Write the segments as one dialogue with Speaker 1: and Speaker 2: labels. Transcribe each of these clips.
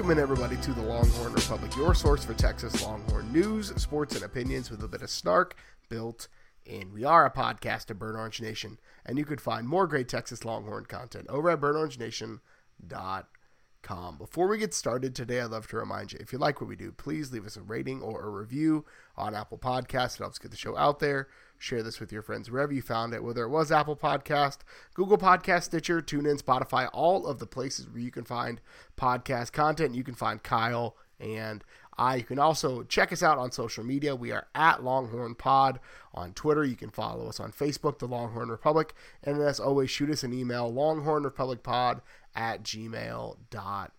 Speaker 1: Welcome in, everybody, to the Longhorn Republic, your source for Texas Longhorn news, sports, and opinions with a bit of snark built in. We are a podcast of Burnt Orange Nation, and you could find more great Texas Longhorn content over at burntorangenation.com. Before we get started today, I'd love to remind you if you like what we do, please leave us a rating or a review on Apple Podcasts. It helps get the show out there. Share this with your friends wherever you found it, whether it was Apple Podcast, Google Podcast, Stitcher, TuneIn, Spotify, all of the places where you can find podcast content. You can find Kyle and I. You can also check us out on social media. We are at Longhorn Pod on Twitter. You can follow us on Facebook, The Longhorn Republic. And as always, shoot us an email, longhornrepublicpod at gmail.com.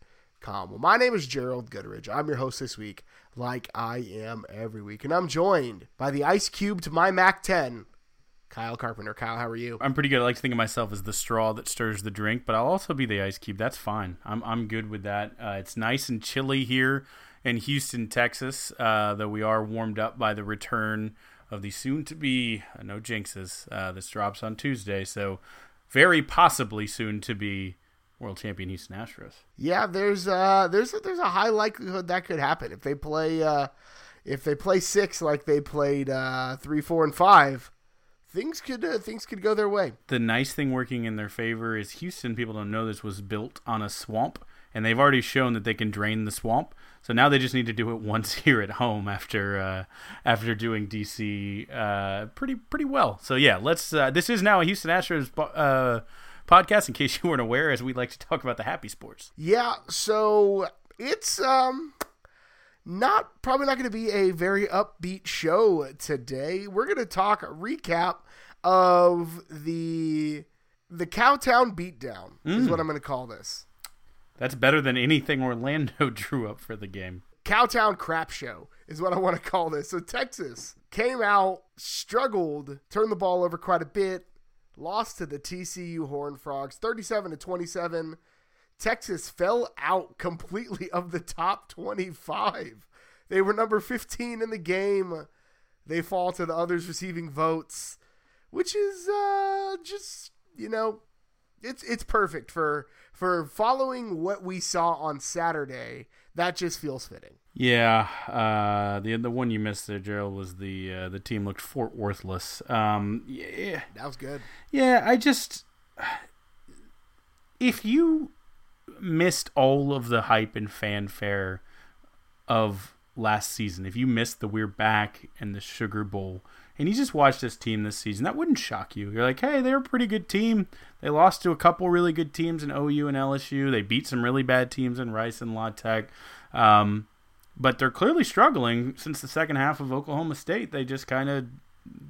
Speaker 1: Well, my name is Gerald Goodridge. I'm your host this week, like I am every week. And I'm joined by the Ice Cube to my Mack 10, Kyle Carpenter. Kyle, how are you?
Speaker 2: I'm pretty good. I like to think of myself as the straw that stirs the drink, but I'll also be the ice cube. That's fine. I'm I'm good with that. Uh, it's nice and chilly here in Houston, Texas. Uh, though we are warmed up by the return of the soon-to-be uh, no jinxes. Uh, this drops on Tuesday, so very possibly soon to be world champion Houston Astros.
Speaker 1: Yeah, there's uh there's a, there's a high likelihood that could happen if they play uh if they play six like they played uh three, four, and five. Things could uh, things could go their way.
Speaker 2: The nice thing working in their favor is Houston. People don't know this was built on a swamp, and they've already shown that they can drain the swamp. So now they just need to do it once here at home after uh, after doing DC uh, pretty pretty well. So yeah, let's. Uh, this is now a Houston Astros uh, podcast. In case you weren't aware, as we like to talk about the happy sports.
Speaker 1: Yeah, so it's um not probably not going to be a very upbeat show today. We're going to talk recap of the the Cowtown beatdown mm. is what I'm going to call this.
Speaker 2: That's better than anything Orlando drew up for the game.
Speaker 1: Cowtown crap show is what I want to call this. So Texas came out, struggled, turned the ball over quite a bit, lost to the TCU Horn Frogs 37 to 27. Texas fell out completely of the top 25. They were number 15 in the game. They fall to the others receiving votes, which is uh, just, you know, it's it's perfect for for following what we saw on Saturday. That just feels fitting.
Speaker 2: Yeah, uh, the the one you missed there, Gerald, was the uh, the team looked Fort Worthless. Um, yeah,
Speaker 1: that was good.
Speaker 2: Yeah, I just if you missed all of the hype and fanfare of last season, if you missed the We're Back and the Sugar Bowl, and you just watched this team this season, that wouldn't shock you. You're like, hey, they're a pretty good team. They lost to a couple really good teams in OU and LSU. They beat some really bad teams in Rice and La Tech. Um, but they're clearly struggling since the second half of Oklahoma State. They just kind of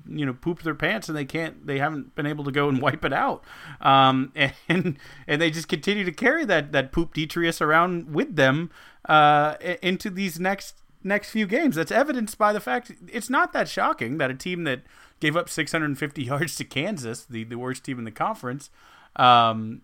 Speaker 2: you know poop their pants and they can't they haven't been able to go and wipe it out um, and and they just continue to carry that that poop detrius around with them uh, into these next next few games that's evidenced by the fact it's not that shocking that a team that gave up 650 yards to Kansas the the worst team in the conference um,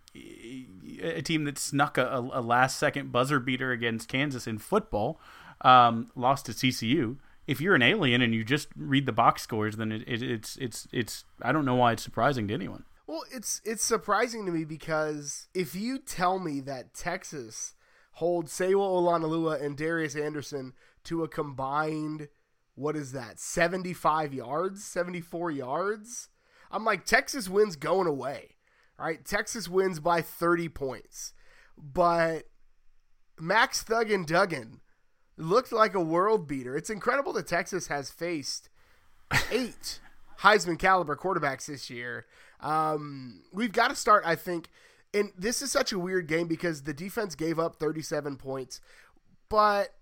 Speaker 2: a team that snuck a, a last second buzzer beater against Kansas in football um, lost to TCU. if you're an alien and you just read the box scores, then it, it, it's it's it's I don't know why it's surprising to anyone.
Speaker 1: Well, it's it's surprising to me because if you tell me that Texas holds Sewo Olonilua and Darius Anderson to a combined what is that 75 yards 74 yards i'm like texas wins going away all right texas wins by 30 points but max thug and duggan looked like a world beater. It's incredible that Texas has faced eight Heisman caliber quarterbacks this year. Um, we've got to start, I think. And this is such a weird game because the defense gave up 37 points, but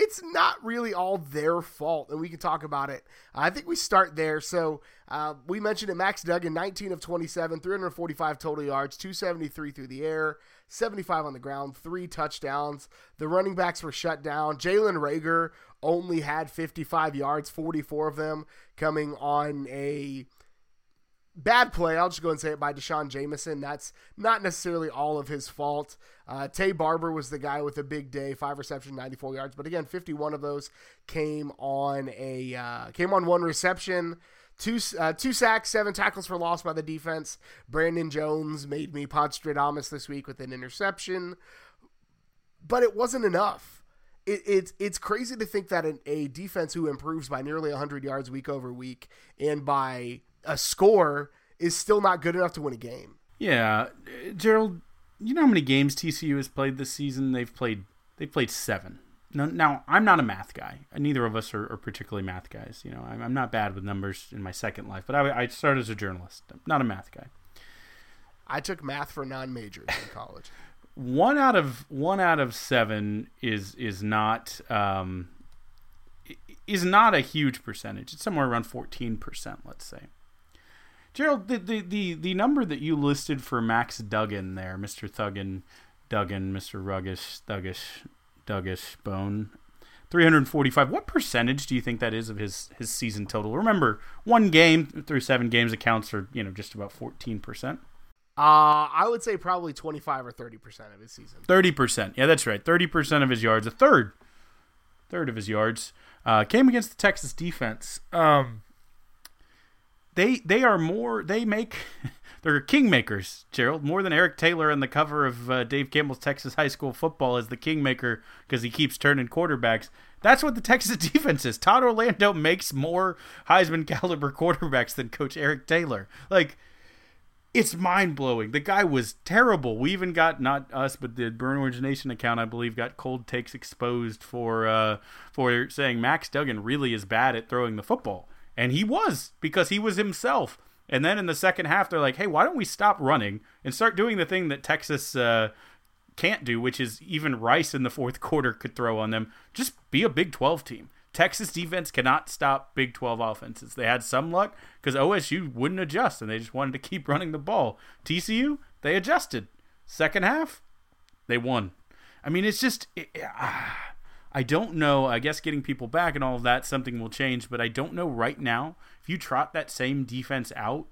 Speaker 1: it's not really all their fault, and we can talk about it. I think we start there. So uh, we mentioned it. Max Duggan, 19 of 27, 345 total yards, 273 through the air, 75 on the ground, three touchdowns. The running backs were shut down. Jalen Reagor only had 55 yards, 44 of them coming on a bad play. I'll just go and say it by D'Shawn Jamison. That's not necessarily all of his fault. Uh, Taye Barber was the guy with a big day, five reception, 94 yards. But again, 51 of those came on a uh, came on one reception. Two, uh, two sacks, seven tackles for loss by the defense. Brandon Jones made me Podstradamus this week with an interception. but it wasn't enough. It, it's it's crazy to think that an, a defense who improves by nearly 100 yards week over week and by a score is still not good enough to win a game.
Speaker 2: Yeah, Gerald, you know how many games TCU has played this season? They've played they've played seven. Now, now I'm not a math guy. Neither of us are, are particularly math guys. You know, I'm, I'm, not bad with numbers in my second life, but I, I started as a journalist. I'm not a math guy.
Speaker 1: I took math for non-majors in college.
Speaker 2: one out of one out of seven is is not um, is not a huge percentage. It's somewhere around fourteen percent, let's say. Gerald, the, the, the, the number that you listed for Max Duggan there, Mr. Thuggin, Duggan, Mr. Ruggish, Thuggish, Duggish, Bone, 345. What percentage do you think that is of his, his season total? Remember, one game through seven games accounts for, you know, just about 14%.
Speaker 1: Uh, I would say probably 25 or 30% of his season.
Speaker 2: 30%. Yeah, that's right. 30% of his yards, a third, third of his yards, uh, came against the Texas defense. Um, they they are more they make they're kingmakers, Gerald, more than Eric Taylor on the cover of uh, Dave Campbell's Texas high school football as the kingmaker because he keeps turning quarterbacks. That's what the Texas defense is. Todd Orlando makes more Heisman caliber quarterbacks than Coach Eric Taylor. Like it's mind blowing. The guy was terrible. We even got not us, but the Burnt Orange Nation account, I believe, got cold takes exposed for uh, for saying Max Duggan really is bad at throwing the football. And he was because he was himself. And then in the second half, they're like, hey, why don't we stop running and start doing the thing that Texas uh, can't do, which is even Rice in the fourth quarter could throw on them. Just be a Big 12 team. Texas defense cannot stop Big 12 offenses. They had some luck because OSU wouldn't adjust and they just wanted to keep running the ball. TCU, they adjusted. Second half, they won. I mean, it's just. It, ah I don't know. I guess getting people back and all of that, something will change, but I don't know right now. If you trot that same defense out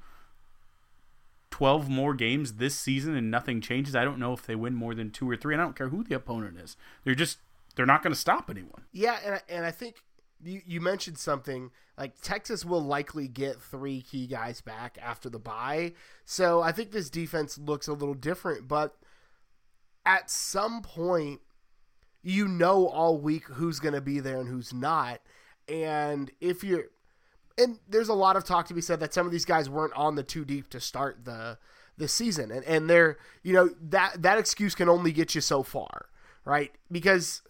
Speaker 2: 12 more games this season and nothing changes, I don't know if they win more than two or three. And I don't care who the opponent is. They're just, they're not going to stop anyone.
Speaker 1: Yeah. And, and I think you, you mentioned something like Texas will likely get three key guys back after the bye. So I think this defense looks a little different, but at some point, you know all week who's going to be there and who's not. And if you're, and there's a lot of talk to be said that some of these guys weren't on the too deep to start the the season, and and they're you know that that excuse can only get you so far, right? Because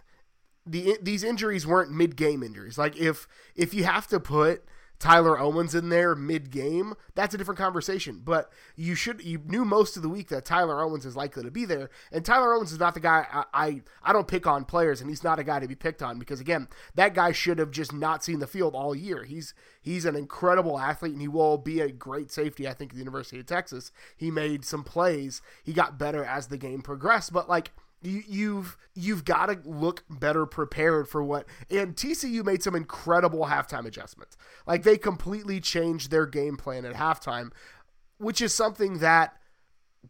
Speaker 1: the these injuries weren't mid game injuries. Like if if you have to put Tyler Owens in there mid game, that's a different conversation. But you should you knew most of the week that Tyler Owens is likely to be there, and Tyler Owens is not the guy I I, I don't pick on players, and he's not a guy to be picked on because again, that guy should have just not seen the field all year. He's he's an incredible athlete, and he will be a great safety. I think at the University of Texas, he made some plays. He got better as the game progressed, but like you, you've you've got to look better prepared for what. And TCU made some incredible halftime adjustments. Like they completely changed their game plan at halftime, which is something that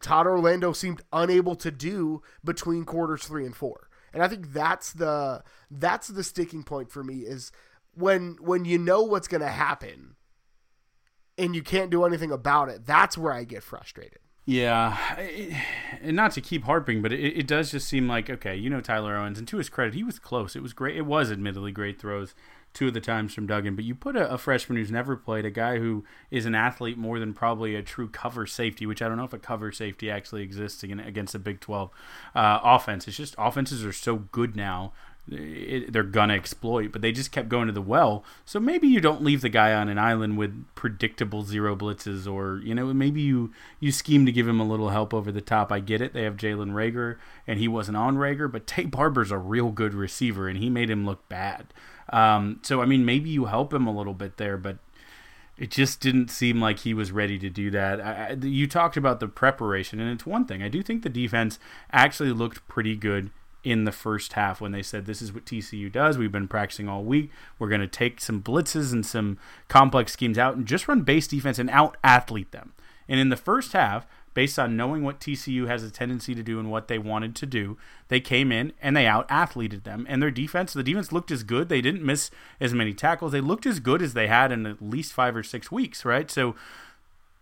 Speaker 1: Todd Orlando seemed unable to do between quarters three and four. And I think that's the that's the sticking point for me is when when you know what's going to happen and you can't do anything about it. That's where I get frustrated.
Speaker 2: Yeah, and not to keep harping, but it, it, does just seem like okay, you know Tyler Owens, and to his credit, he was close. It was great. It was admittedly great throws two of the times from Duggan, but you put a, a, freshman who's never played, a guy who is an athlete more than probably a true cover safety, which I don't know if a cover safety actually exists against a Big Twelve uh, offense. It's just offenses are so good now it, they're gonna exploit, but they just kept going to the well. So maybe you don't leave the guy on an island with predictable zero blitzes, or you know maybe you you scheme to give him a little help over the top. I get it. They have Jalen Reagor, and he wasn't on Reagor, but Taye Barber's a real good receiver, and he made him look bad. Um, so I mean, maybe you help him a little bit there, but it just didn't seem like he was ready to do that. I, you talked about the preparation, and it's one thing. I do think the defense actually looked pretty good in the first half when they said this is what TCU does. We've been practicing all week. We're going to take some blitzes and some complex schemes out and just run base defense and out athlete them. And in the first half, based on knowing what TCU has a tendency to do and what they wanted to do, they came in and they out athleted them. And their defense, the defense looked as good. They didn't miss as many tackles. They looked as good as they had in at least five or six weeks, right? So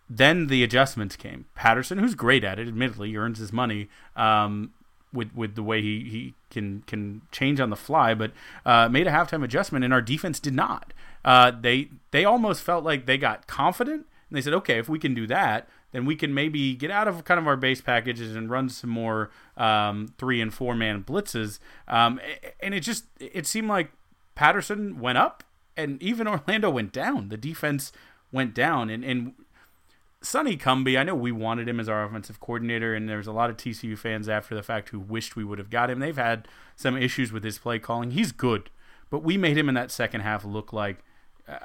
Speaker 2: then the adjustments came. Patterson, who's great at it, admittedly, earns his money. Um, with with the way he, he can can change on the fly, but uh, made a halftime adjustment, and our defense did not. Uh, they they almost felt like they got confident, and they said, okay, if we can do that, then we can maybe get out of kind of our base packages and run some more um, three and four man blitzes. Um, and it just it seemed like Patterson went up, and even Orlando went down. The defense went down, and and Sonny Cumbie, I know we wanted him as our offensive coordinator, and there's a lot of TCU fans after the fact who wished we would have got him. They've had some issues with his play calling. He's good, but we made him in that second half look like, uh,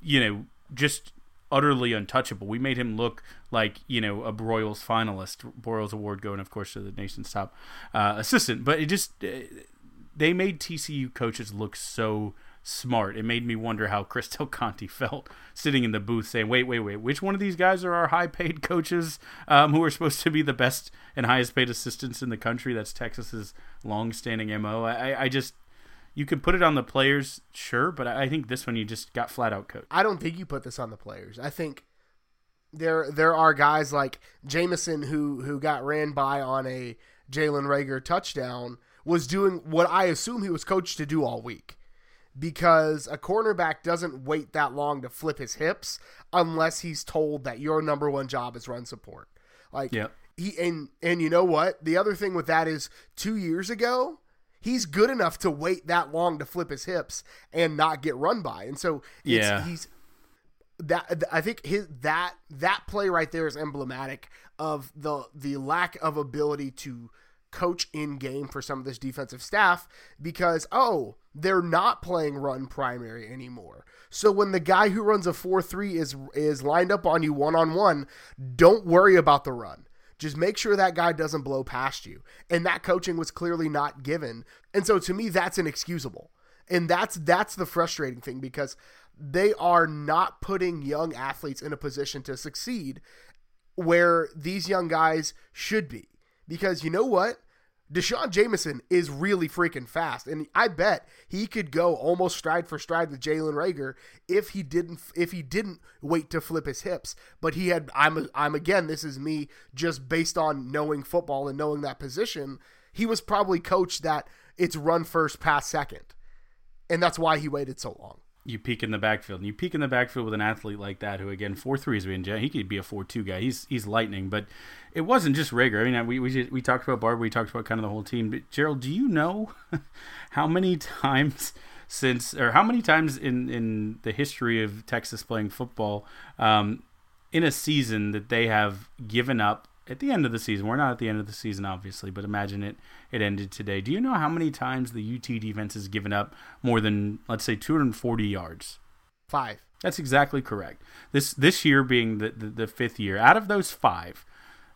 Speaker 2: you know, just utterly untouchable. We made him look like you know a Broyles finalist, Broyles Award going, of course, to the nation's top uh, assistant. But it just uh, they made TCU coaches look so smart. It made me wonder how Chris Del Conte felt sitting in the booth saying, "Wait, wait, wait, which one of these guys are our high-paid coaches um, who are supposed to be the best and highest-paid assistants in the country?" That's Texas's long-standing mo. I, I just you can put it on the players, sure, but I think this one you just got flat out coached.
Speaker 1: I don't think you put this on the players. I think there there are guys like Jamison who who got ran by on a Jalen Reagor touchdown was doing what I assume he was coached to do all week because a cornerback doesn't wait that long to flip his hips unless he's told that your number one job is run support. Like
Speaker 2: yep.
Speaker 1: he and and you know what? The other thing with that is 2 years ago, he's good enough to wait that long to flip his hips and not get run by. And so
Speaker 2: yeah.
Speaker 1: he's that I think his that that play right there is emblematic of the the lack of ability to coach in game for some of this defensive staff because oh they're not playing run primary anymore. So when the guy who runs a 4-3 is is lined up on you one on one, don't worry about the run. Just make sure that guy doesn't blow past you. And that coaching was clearly not given. And so to me that's inexcusable. And that's that's the frustrating thing because they are not putting young athletes in a position to succeed where these young guys should be. Because you know what? D'Shawn Jamison is really freaking fast, and I bet he could go almost stride for stride with Jalen Reagor if he didn't if he didn't wait to flip his hips. But he had I'm I'm again this is me just based on knowing football and knowing that position. He was probably coached that it's run first, pass second, and that's why he waited so long
Speaker 2: you peek in the backfield, and you peek in the backfield with an athlete like that, who again four three is being he could be a four two guy. He's he's lightning, but it wasn't just Reagor. I mean, we we we talked about Barb, we talked about kind of the whole team. But Gerald, do you know how many times since, or how many times in in the history of Texas playing football, um, in a season that they have given up at the end of the season. We're not at the end of the season, obviously, but imagine it it ended today. Do you know how many times the UT defense has given up more than let's say 240 yards?
Speaker 1: Five.
Speaker 2: That's exactly correct. This this year being the, the, the fifth year, out of those five,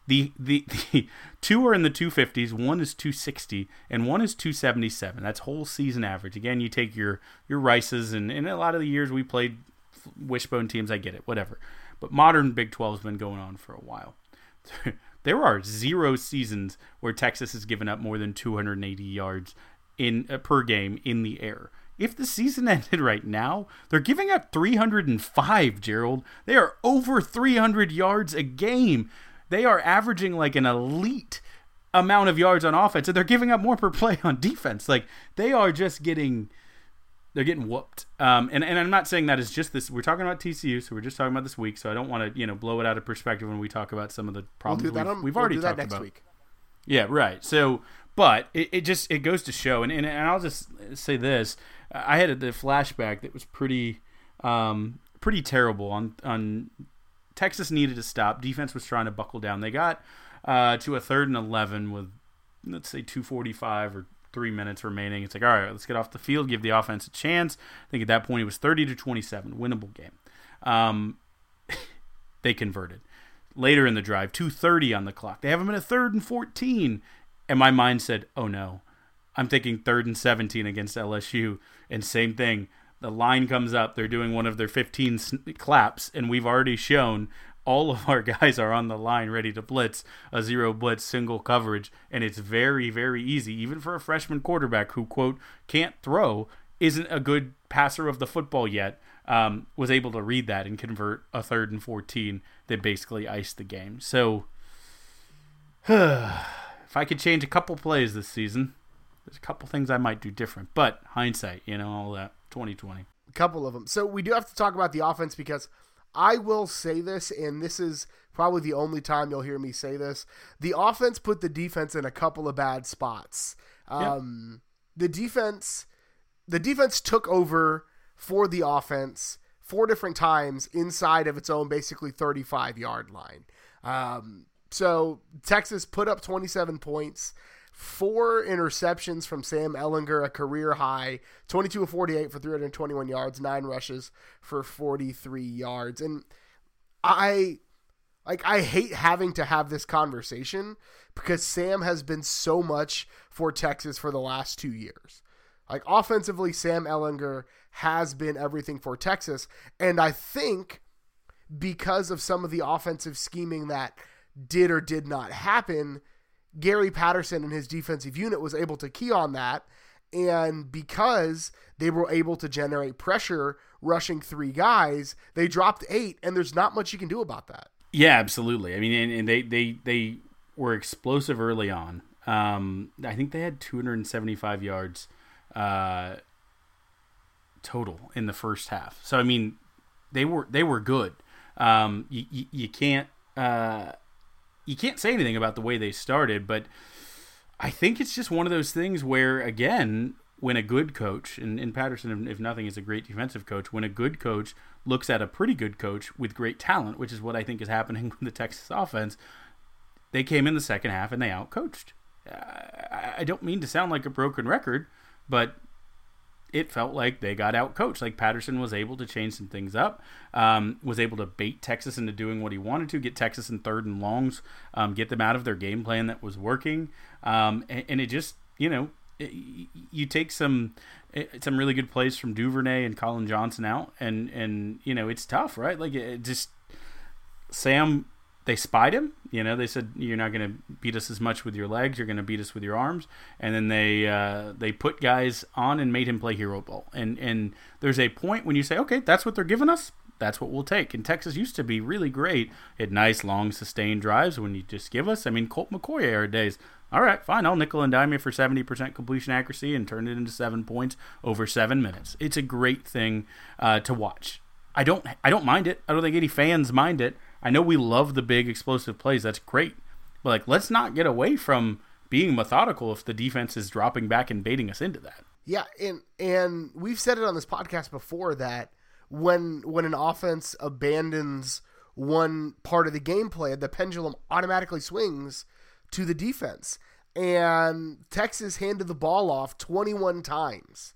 Speaker 2: the, the the two are in the 250s, one is 260, and one is 277. That's whole season average. Again, you take your your Rices, and in a lot of the years we played wishbone teams. I get it, whatever. But modern Big 12 has been going on for a while. there are zero seasons where Texas has given up more than 280 yards in uh, per game in the air. If the season ended right now, they're giving up 305, Gerald. They are over 300 yards a game. They are averaging like an elite amount of yards on offense, and they're giving up more per play on defense. Like they are just getting they're getting whooped. Um, and, and I'm not saying that is just this. We're talking about TCU, so we're just talking about this week. So I don't want to you know blow it out of perspective when we talk about some of the problems
Speaker 1: we'll
Speaker 2: we've, we've, already we'll talked about.
Speaker 1: Week.
Speaker 2: Yeah, right. So, but it, it just it goes to show, and, and, and I'll just say this: I had the flashback that was pretty um, pretty terrible. On on Texas needed to stop. Defense was trying to buckle down. They got uh, to a third and eleven with let's say 245 or three minutes remaining. It's like, all right, let's get off the field, give the offense a chance. I think at that point it was 30 to 27, winnable game. Um, they converted. Later in the drive, 2:30 on the clock. They have them in a third and 14, and my mind said, "Oh no." I'm thinking third and 17 against LSU, and same thing. The line comes up. They're doing one of their 15 claps, and we've already shown all of our guys are on the line ready to blitz a zero blitz single coverage and it's very very easy even for a freshman quarterback who quote can't throw isn't a good passer of the football yet um, was able to read that and convert a third and 14 that basically iced the game so if I could change a couple plays this season, there's a couple things I might do different. But hindsight, you know, all that 2020.
Speaker 1: A couple of them. So we do have to talk about the offense because I will say this, and this is probably the only time you'll hear me say this. The offense put the defense in a couple of bad spots. Um, The defense, the defense took over for the offense four different times inside of its own basically 35 yard line. Um, so Texas put up 27 points, four interceptions from Sam Ehlinger, a career high, 22 of 48 for 321 yards, nine rushes for 43 yards. And I like I hate having to have this conversation because Sam has been so much for Texas for the last 2 years. Like offensively Sam Ehlinger has been everything for Texas and I think because of some of the offensive scheming that did or did not happen, Gary Patterson and his defensive unit was able to key on that. And because they were able to generate pressure rushing three guys, they dropped eight, and there's not much you can do about that.
Speaker 2: Yeah, absolutely. I mean, and, and they, they, they were explosive early on. Um, I think they had 275 yards uh, total in the first half. So I mean, they were they were good. Um, you, you, you can't uh, you can't say anything about the way they started, but I think it's just one of those things where again, when a good coach and, and Patterson, if nothing, is a great defensive coach. When a good coach looks at a pretty good coach with great talent, which is what I think is happening with the Texas offense, they came in the second half and they outcoached. Uh, I, I don't mean to sound like a broken record, but it felt like they got out coached. Like Patterson was able to change some things up, um, was able to bait Texas into doing what he wanted to, get Texas in third and longs, um, get them out of their game plan that was working, um, and, and, it just you know it, you take some some really good plays from Duvernay and Collin Johnson out, and and you know it's tough, right? Like it just Sam they spied him. You know, they said you're not going to beat us as much with your legs. You're going to beat us with your arms. And then they uh, they put guys on and made him play hero ball. And and there's a point when you say, okay, that's what they're giving us. That's what we'll take. And Texas used to be really great at nice, long, sustained drives when you just give us. I mean, Colt McCoy era days. All right, fine. I'll nickel and dime you for 70% completion accuracy and turn it into seven points over seven minutes. It's a great thing uh, to watch. I don't I don't mind it. I don't think any fans mind it. I know we love the big explosive plays. That's great. But like let's not get away from being methodical if the defense is dropping back and baiting us into that.
Speaker 1: Yeah, and and we've said it on this podcast before that when when an offense abandons one part of the gameplay, the pendulum automatically swings to the defense. And Texas handed the ball off 21 times.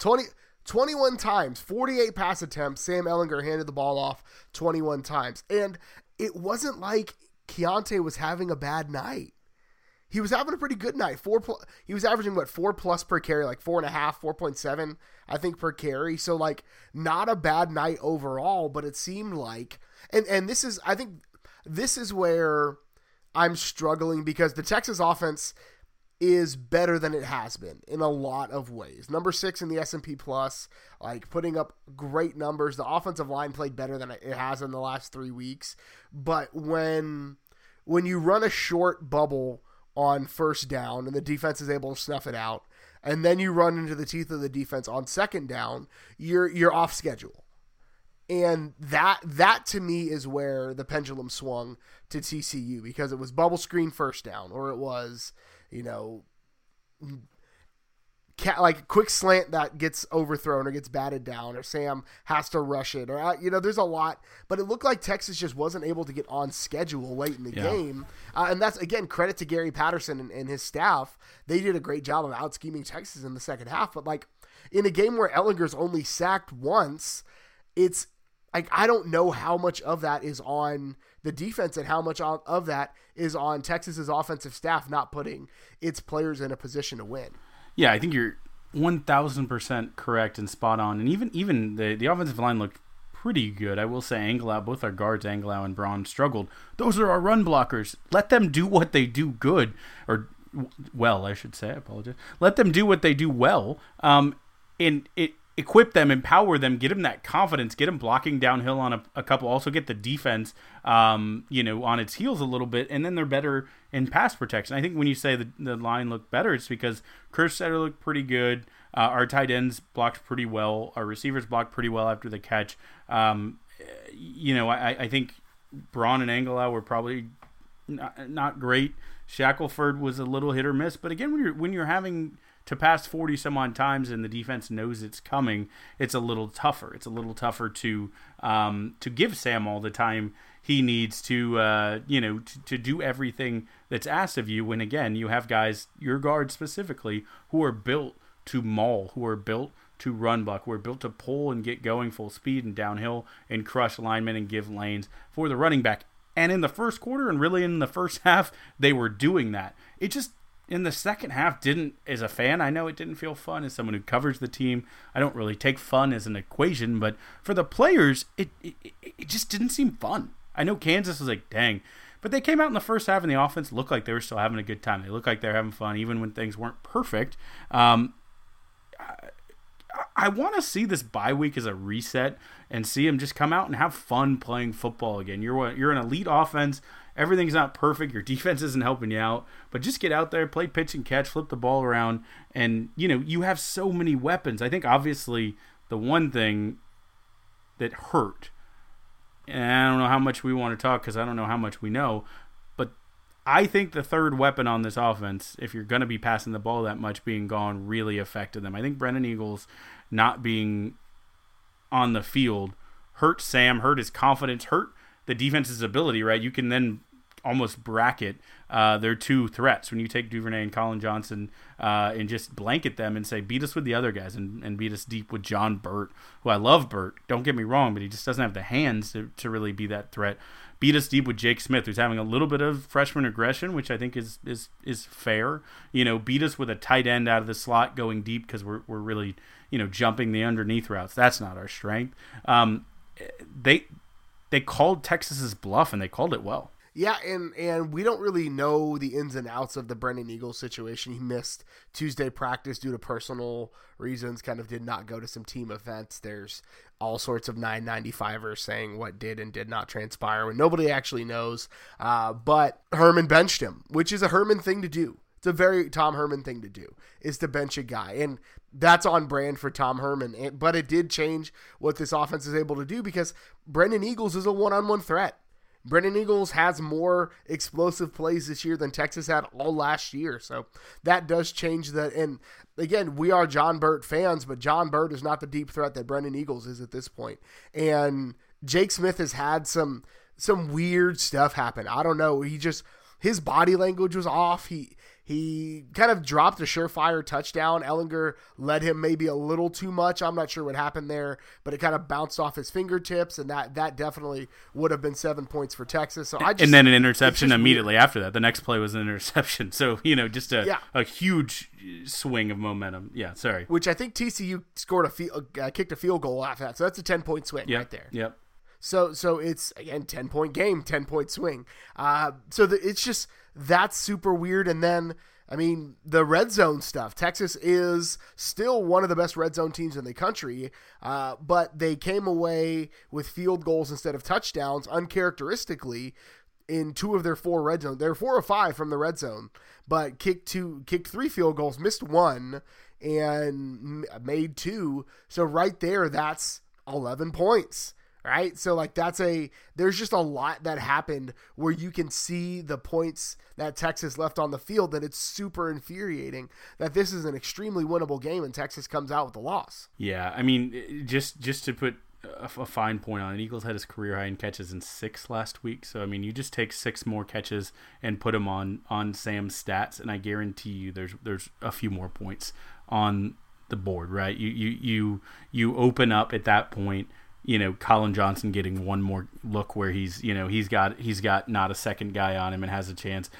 Speaker 1: 20 21 times, 48 pass attempts. Sam Ehlinger handed the ball off 21 times. And it wasn't like Keaontay was having a bad night. He was having a pretty good night. Four, he was averaging what four plus per carry, like four and a half, four point seven, I think per carry. So like not a bad night overall, but it seemed like, and and this is, I think, this is where I'm struggling because the Texas offense is better than it has been in a lot of ways. Number six in the S&P Plus, like putting up great numbers. The offensive line played better than it has in the last three weeks. But when when you run a short bubble on first down and the defense is able to snuff it out, and then you run into the teeth of the defense on second down, you're you're off schedule. And that that to me is where the pendulum swung to TCU because it was bubble screen first down or it was you know, like quick slant that gets overthrown or gets batted down, or Sam has to rush it, or uh, you know, there's a lot. But it looked like Texas just wasn't able to get on schedule late in the yeah. game, uh, and that's again credit to Gary Patterson and, and his staff. They did a great job of out scheming Texas in the second half. But like in a game where Ehlinger's only sacked once, it's like I don't know how much of that is on the defense and how much of that is on Texas's offensive staff not putting its players in a position to win.
Speaker 2: Yeah, I think you're one thousand percent correct and spot on. And even even the the offensive line looked pretty good. I will say Angilau, both our guards, Angilau and Braun, struggled. Those are our run blockers. Let them do what they do good, or well, I should say. I apologize. Let them do what they do well. Um, and it equip them, empower them, get them that confidence, get them blocking downhill on a, a couple. Also get the defense, um, you know, on its heels a little bit, and then they're better in pass protection. I think when you say the, the line looked better, it's because Kerstetter looked pretty good. Uh, our tight ends blocked pretty well. Our receivers blocked pretty well after the catch. Um, you know, I, I think Braun and Angilau were probably not, not great. Shackelford was a little hit or miss, but again, when you're when you're having to pass 40 some odd times and the defense knows it's coming, it's a little tougher. It's a little tougher to um, to give Sam all the time he needs to uh, you know to, to do everything that's asked of you. When again, you have guys, your guards specifically, who are built to maul, who are built to run buck. We're built to pull and get going full speed and downhill and crush linemen and give lanes for the running back. And in the first quarter and really in the first half, they were doing that. It just in the second half didn't as a fan i know it didn't feel fun as someone who covers the team. I don't really take fun as an equation but for the players it, it, it just didn't seem fun. I know kansas was like dang. But they came out in the first half and the offense looked like they were still having a good time. They looked like they were having fun even when things weren't perfect. Um, I, I want to see this bye week as a reset and see them just come out and have fun playing football again. You're you're an elite offense everything's not perfect. Your defense isn't helping you out, but just get out there, play pitch and catch, flip the ball around, and you know you have so many weapons. I think obviously the one thing that hurt, and I don't know how much we want to talk because I don't know how much we know, but I think the third weapon on this offense, if you're going to be passing the ball that much, being gone, really affected them. I think Brennan Eagles not being on the field hurt Sam, hurt his confidence, hurt the defense's ability, right? You can then almost bracket uh, their two threats when you take Duvernay and Collin Johnson uh, and just blanket them and say beat us with the other guys and, and beat us deep with John Burt, who I love Burt. Don't get me wrong, but he just doesn't have the hands to, to really be that threat. Beat us deep with Jake Smith, who's having a little bit of freshman aggression, which I think is is is fair. You know, beat us with a tight end out of the slot going deep because we're we're really you know jumping the underneath routes. That's not our strength. Um, they they called Texas's bluff and they called it well.
Speaker 1: Yeah, and and we don't really know the ins and outs of the Brennan Eagles situation. He missed Tuesday practice due to personal reasons. Kind of did not go to some team events. There's all sorts of 995ers saying what did and did not transpire when nobody actually knows. Uh, but Herman benched him, which is a Herman thing to do. It's a very Tom Herman thing to do is to bench a guy, and that's on brand for Tom Herman. But it did change what this offense is able to do because Brennan Eagles is a one-on-one threat. Brennan Eagles has more explosive plays this year than Texas had all last year. So that does change that. And again, we are John Burt fans, but John Burt is not the deep threat that Brennan Eagles is at this point. And Jake Smith has had some some weird stuff happen. I don't know. He just his body language was off. He he kind of dropped a surefire touchdown. Ehlinger led him maybe a little too much. I'm not sure what happened there, but it kind of bounced off his fingertips, and that that definitely would have been seven points for Texas. So I just,
Speaker 2: and then an interception immediately weird. after that. The next play was an interception. So you know, just a yeah. a huge swing of momentum. Yeah, sorry.
Speaker 1: Which I think TCU scored a field, uh, kicked a field goal after that. So that's a ten point swing
Speaker 2: yep.
Speaker 1: right there.
Speaker 2: Yep.
Speaker 1: So so it's again ten point game, ten point swing. Uh, so the, it's just that's super weird. And then I mean the red zone stuff. Texas is still one of the best red zone teams in the country, uh, but they came away with field goals instead of touchdowns, uncharacteristically. In two of their four red zone, they're four or five from the red zone, but kicked two, kicked three field goals, missed one, and made two. So right there, that's eleven points right? So like that's a there's just a lot that happened where you can see the points that Texas left on the field that it's super infuriating that this is an extremely winnable game and Texas comes out with a loss.
Speaker 2: Yeah, I mean eh, just just to put a, a fine point on it, Eagles had his career high in catches in six last week. So I mean, you just take six more catches and put them on on Sam's stats, and I guarantee you, there's there's a few more points on the board, right? You you you you open up at that point you know Collin Johnson getting one more look where he's you know he's got he's got not a second guy on him and has a chance.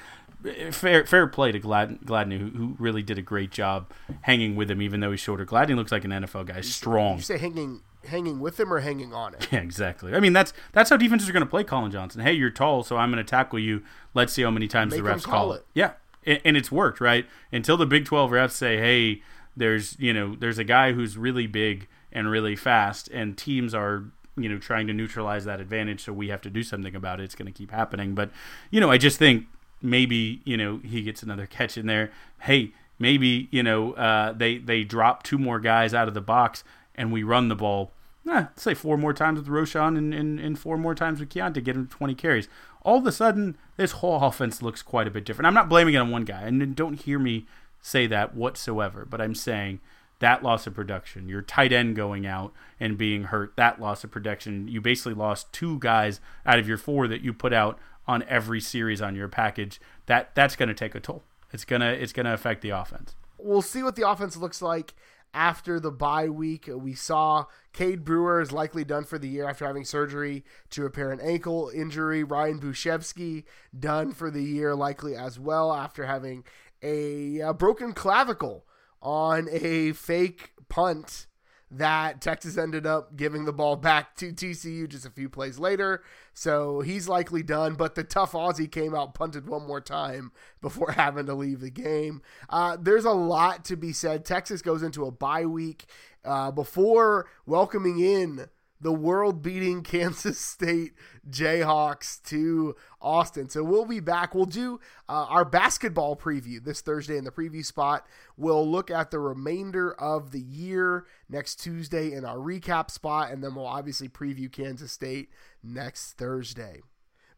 Speaker 2: Fair fair play to Glad, Gladney who, who really did a great job hanging with him even though he's shorter. Gladney looks like an NFL guy, strong.
Speaker 1: You say hanging hanging with him or hanging on it?
Speaker 2: Yeah, exactly. I mean that's that's how defenses are going to play Collin Johnson. Hey, you're tall, so I'm going to tackle you. Let's see how many times Make the refs call, it. it. Yeah, and, and it's worked right until the Big Twelve refs say, hey, there's you know there's a guy who's really big and really fast, and teams are you know trying to neutralize that advantage. So we have to do something about it. It's going to keep happening. But you know, I just think maybe you know he gets another catch in there. Hey, maybe you know uh, they they drop two more guys out of the box and we run the ball. Eh, say four more times with Roschon and, and, and four more times with Keaontay, get him 20 carries. All of a sudden, this whole offense looks quite a bit different. I'm not blaming it on one guy, and don't hear me say that whatsoever, but I'm saying that loss of production, your tight end going out and being hurt, that loss of production, you basically lost two guys out of your four that you put out on every series on your package. That that's going to take a toll. It's gonna it's gonna affect the offense.
Speaker 1: We'll see what the offense looks like after the bye week. We saw Cade Brewer is likely done for the year after having surgery to repair an ankle injury. Ryan Bujcevski done for the year likely as well after having a, a broken clavicle on a fake punt that Texas ended up giving the ball back to TCU just a few plays later. So he's likely done, but the tough Aussie came out, punted one more time before having to leave the game. Uh, there's a lot to be said. Texas goes into a bye week uh, before welcoming in the world beating Kansas State Jayhawks to Austin. So we'll be back. We'll do uh, our basketball preview this Thursday in the preview spot. We'll look at the remainder of the year next Tuesday in our recap spot, and then we'll obviously preview Kansas State next Thursday.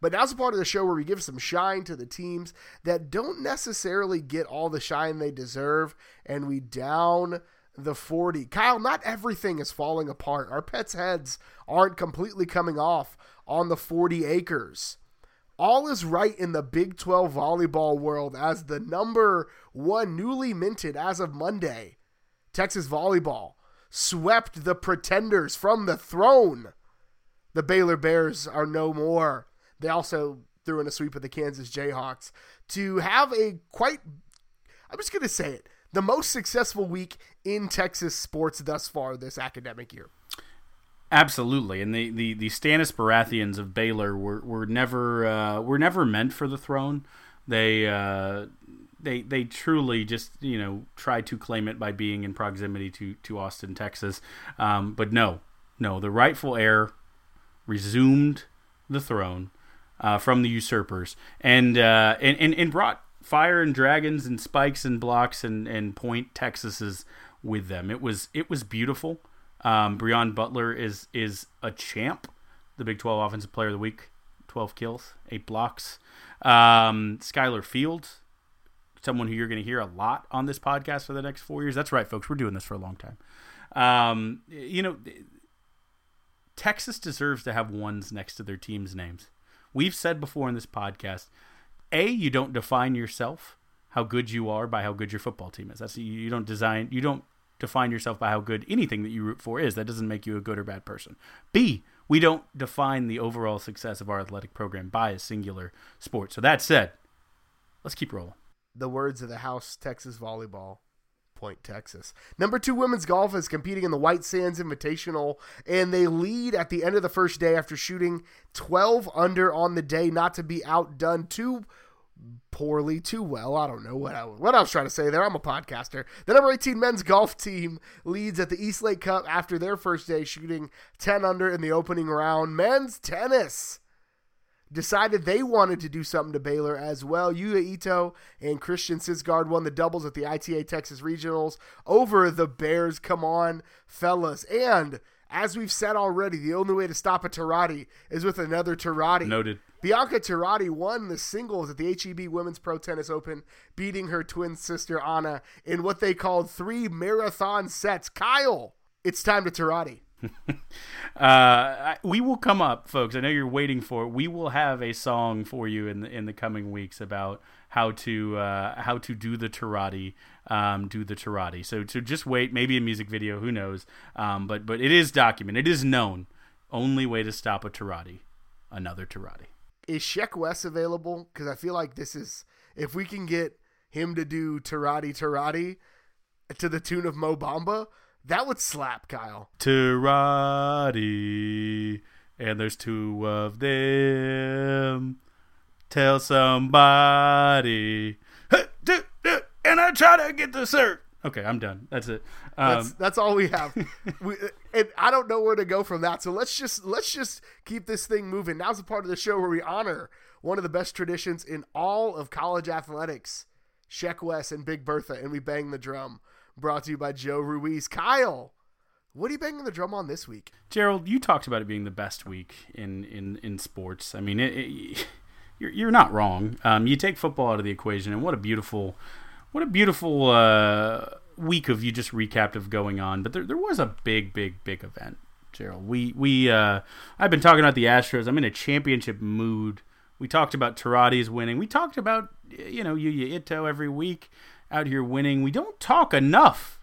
Speaker 1: But now's a part of the show where we give some shine to the teams that don't necessarily get all the shine they deserve, and we down the 40. Kyle, not everything is falling apart. Our pets' heads aren't completely coming off on the 40 acres. All is right in the Big 12 volleyball world as the number one newly minted as of Monday. Texas volleyball swept the pretenders from the throne. The Baylor Bears are no more. They also threw in a sweep of the Kansas Jayhawks to have a quite, I'm just going to say it, the most successful week in Texas sports thus far this academic year.
Speaker 2: Absolutely, and the the, the Stannis Baratheons of Baylor were were never uh, were never meant for the throne. They uh, they they truly just you know tried to claim it by being in proximity to to Austin, Texas. Um, but no, no, the rightful heir resumed the throne uh, from the usurpers and, uh, and and and brought fire and dragons and spikes and blocks and and point Texas's with them. It was it was beautiful. Um, Brionne Butler is is a champ, the Big 12 Offensive Player of the Week, 12 kills, eight blocks. Um, Skylar Fields, someone who you're going to hear a lot on this podcast for the next four years. That's right, folks. We're doing this for a long time. Um, you know, Texas deserves to have ones next to their team's names. We've said before in this podcast, a you don't define yourself how good you are by how good your football team is. That's you don't design you don't define yourself by how good anything that you root for is. That doesn't make you a good or bad person. B, we don't define the overall success of our athletic program by a singular sport. So that said, let's keep rolling.
Speaker 1: The words of the House Texas Volleyball. Point, Texas. Number two women's golf is competing in the White Sands Invitational, and they lead at the end of the first day after shooting 12 under on the day, not to be outdone. too poorly, too well. I don't know what I, what I was trying to say there. I'm a podcaster. The number 18 men's golf team leads at the East Lake Cup after their first day shooting 10 under in the opening round. Men's tennis decided they wanted to do something to Baylor as well. Yuya Ito and Christian Sigsgaard won the doubles at the ITA Texas Regionals over the Bears. Come on, fellas. And as we've said already, the only way to stop a Turati is with another Turati.
Speaker 2: Noted.
Speaker 1: Bianca Turati won the singles at the HEB Women's Pro Tennis Open, beating her twin sister Anna in what they called three marathon sets. Kyle, it's time to Turati.
Speaker 2: uh, we will come up, folks. I know you're waiting for it. We will have a song for you in the in the coming weeks about how to uh, how to do the Turati, um, do the Turati. So to just wait, maybe a music video, who knows? Um, but but it is documented. It is known. Only way to stop a Turati, another Turati
Speaker 1: is Sheck Wes available? Because I feel like this is if we can get him to do Turati Turati to the tune of Mo Bamba, that would slap, Kyle.
Speaker 2: Turati, and there's two of them. Tell somebody, and I try to get the cert. Okay, I'm done. That's it.
Speaker 1: That's
Speaker 2: Um,
Speaker 1: that's all we have. we, and I don't know where to go from that. So let's just let's just keep this thing moving. Now's the part of the show where we honor one of the best traditions in all of college athletics, Sheck Wes and Big Bertha, and we bang the drum. Brought to you by Joe Ruiz. Kyle, what are you banging the drum on this week?
Speaker 2: Gerald, you talked about it being the best week in in in sports. I mean, it, it, you're you're not wrong. Um, you take football out of the equation, and what a beautiful, what a beautiful uh, week of you just recapped of going on. But there there was a big, big, big event, Gerald. We we uh, I've been talking about the Astros. I'm in a championship mood. We talked about Turati's winning. We talked about you know Yuya Ito every week out here winning. We don't talk enough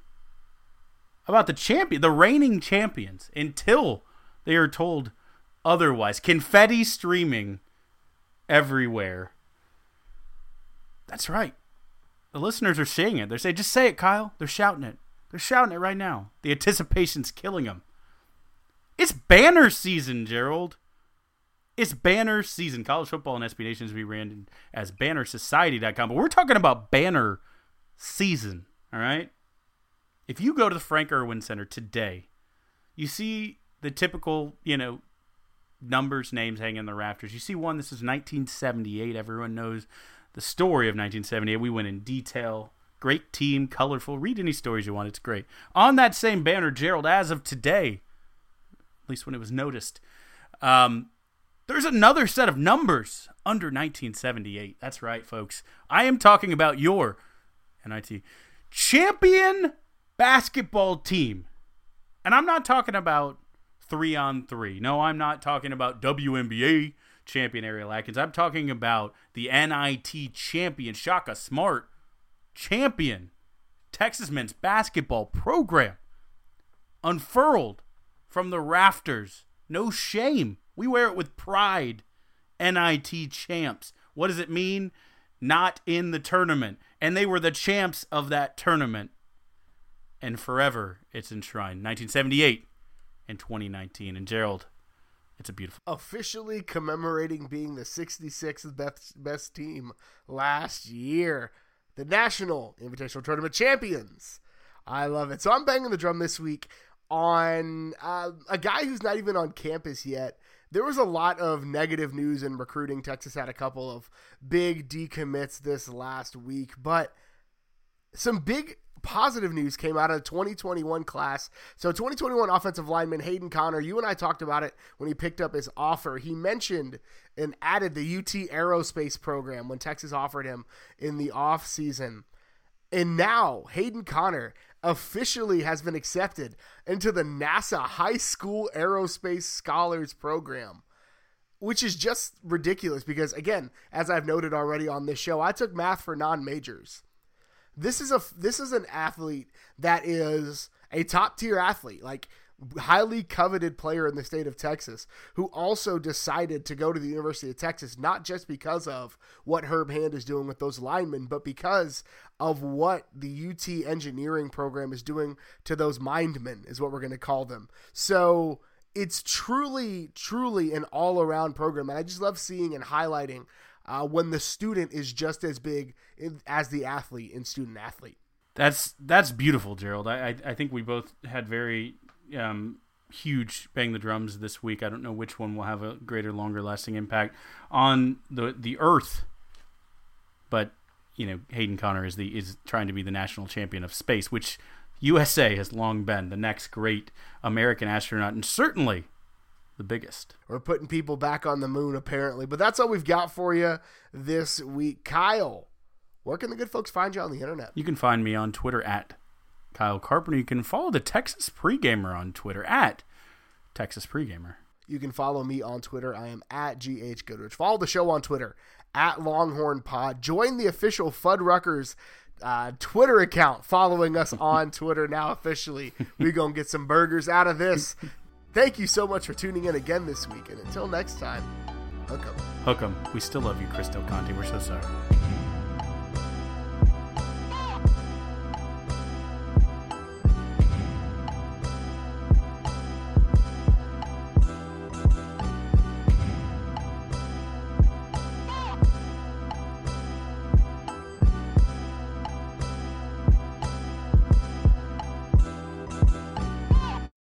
Speaker 2: about the champion, the reigning champions, until they are told otherwise. Confetti streaming everywhere. That's right. The listeners are saying it. They're saying, just say it, Kyle. They're shouting it. They're shouting it right now. The anticipation's killing them. It's banner season, Gerald. It's banner season. College football and SB Nations be ran as bannersociety.com. But we're talking about banner season, all right? If you go to the Frank Erwin Center today, you see the typical, you know, numbers, names hanging in the rafters. You see one, this is 1978. Everyone knows the story of 1978. We went in detail. Great team, colorful. Read any stories you want. It's great. On that same banner, Gerald, as of today, at least when it was noticed, um, there's another set of numbers under 1978. That's right, folks. I am talking about your NIT champion basketball team. And I'm not talking about three on three. No, I'm not talking about WNBA champion Ariel Atkins. I'm talking about the NIT champion Shaka Smart champion Texas men's basketball program. Unfurled from the rafters. No shame. We wear it with pride. NIT champs. What does it mean? Not in the tournament. And they were the champs of that tournament. And forever it's enshrined. 1978 and 2019. And Gerald, it's a beautiful.
Speaker 1: Officially commemorating being the 66th best, best team last year. The National Invitational Tournament champions. I love it. So I'm banging the drum this week on uh, a guy who's not even on campus yet. There was a lot of negative news in recruiting. Texas had a couple of big decommits this last week, but some big positive news came out of the 2021 class. So 2021 offensive lineman Hayden Conner, you and I talked about it when he picked up his offer. He mentioned and added the UT aerospace program when Texas offered him in the off season. And now Hayden Conner officially has been accepted into the NASA High School Aerospace Scholars Program, which is just ridiculous because, again, as I've noted already on this show, I took math for non majors. This is a this is an athlete that is a top tier athlete, like highly coveted player in the state of Texas, who also decided to go to the University of Texas not just because of what Herb Hand is doing with those linemen, but because of what the UT engineering program is doing to those mindmen, is what we're going to call them. So it's truly, truly an all around program. And I just love seeing and highlighting uh, when the student is just as big as the athlete in student athlete.
Speaker 2: That's that's beautiful, Gerald. I I, I think we both had very um, huge bang the drums this week. I don't know which one will have a greater, longer lasting impact on the the earth, but you know Hayden Conner is the is trying to be the national champion of space, which USA has long been the next great American astronaut, and certainly the biggest.
Speaker 1: We're putting people back on the moon, apparently. But that's all we've got for you this week. Kyle, where can the good folks find you on the internet?
Speaker 2: You can find me on Twitter at Kyle Carpenter. You can follow the Texas Pregamer on Twitter at Texas Pregamer.
Speaker 1: You can follow me on Twitter. I am at GH Goodrich. Follow the show on Twitter at Longhorn Pod. Join the official Fuddruckers uh, Twitter account following us on Twitter now officially. We're going to get some burgers out of this. Thank you so much for tuning in again this week. And until next time, hook 'em.
Speaker 2: Hook 'em. We still love you, Chris Del Conte. We're so sorry.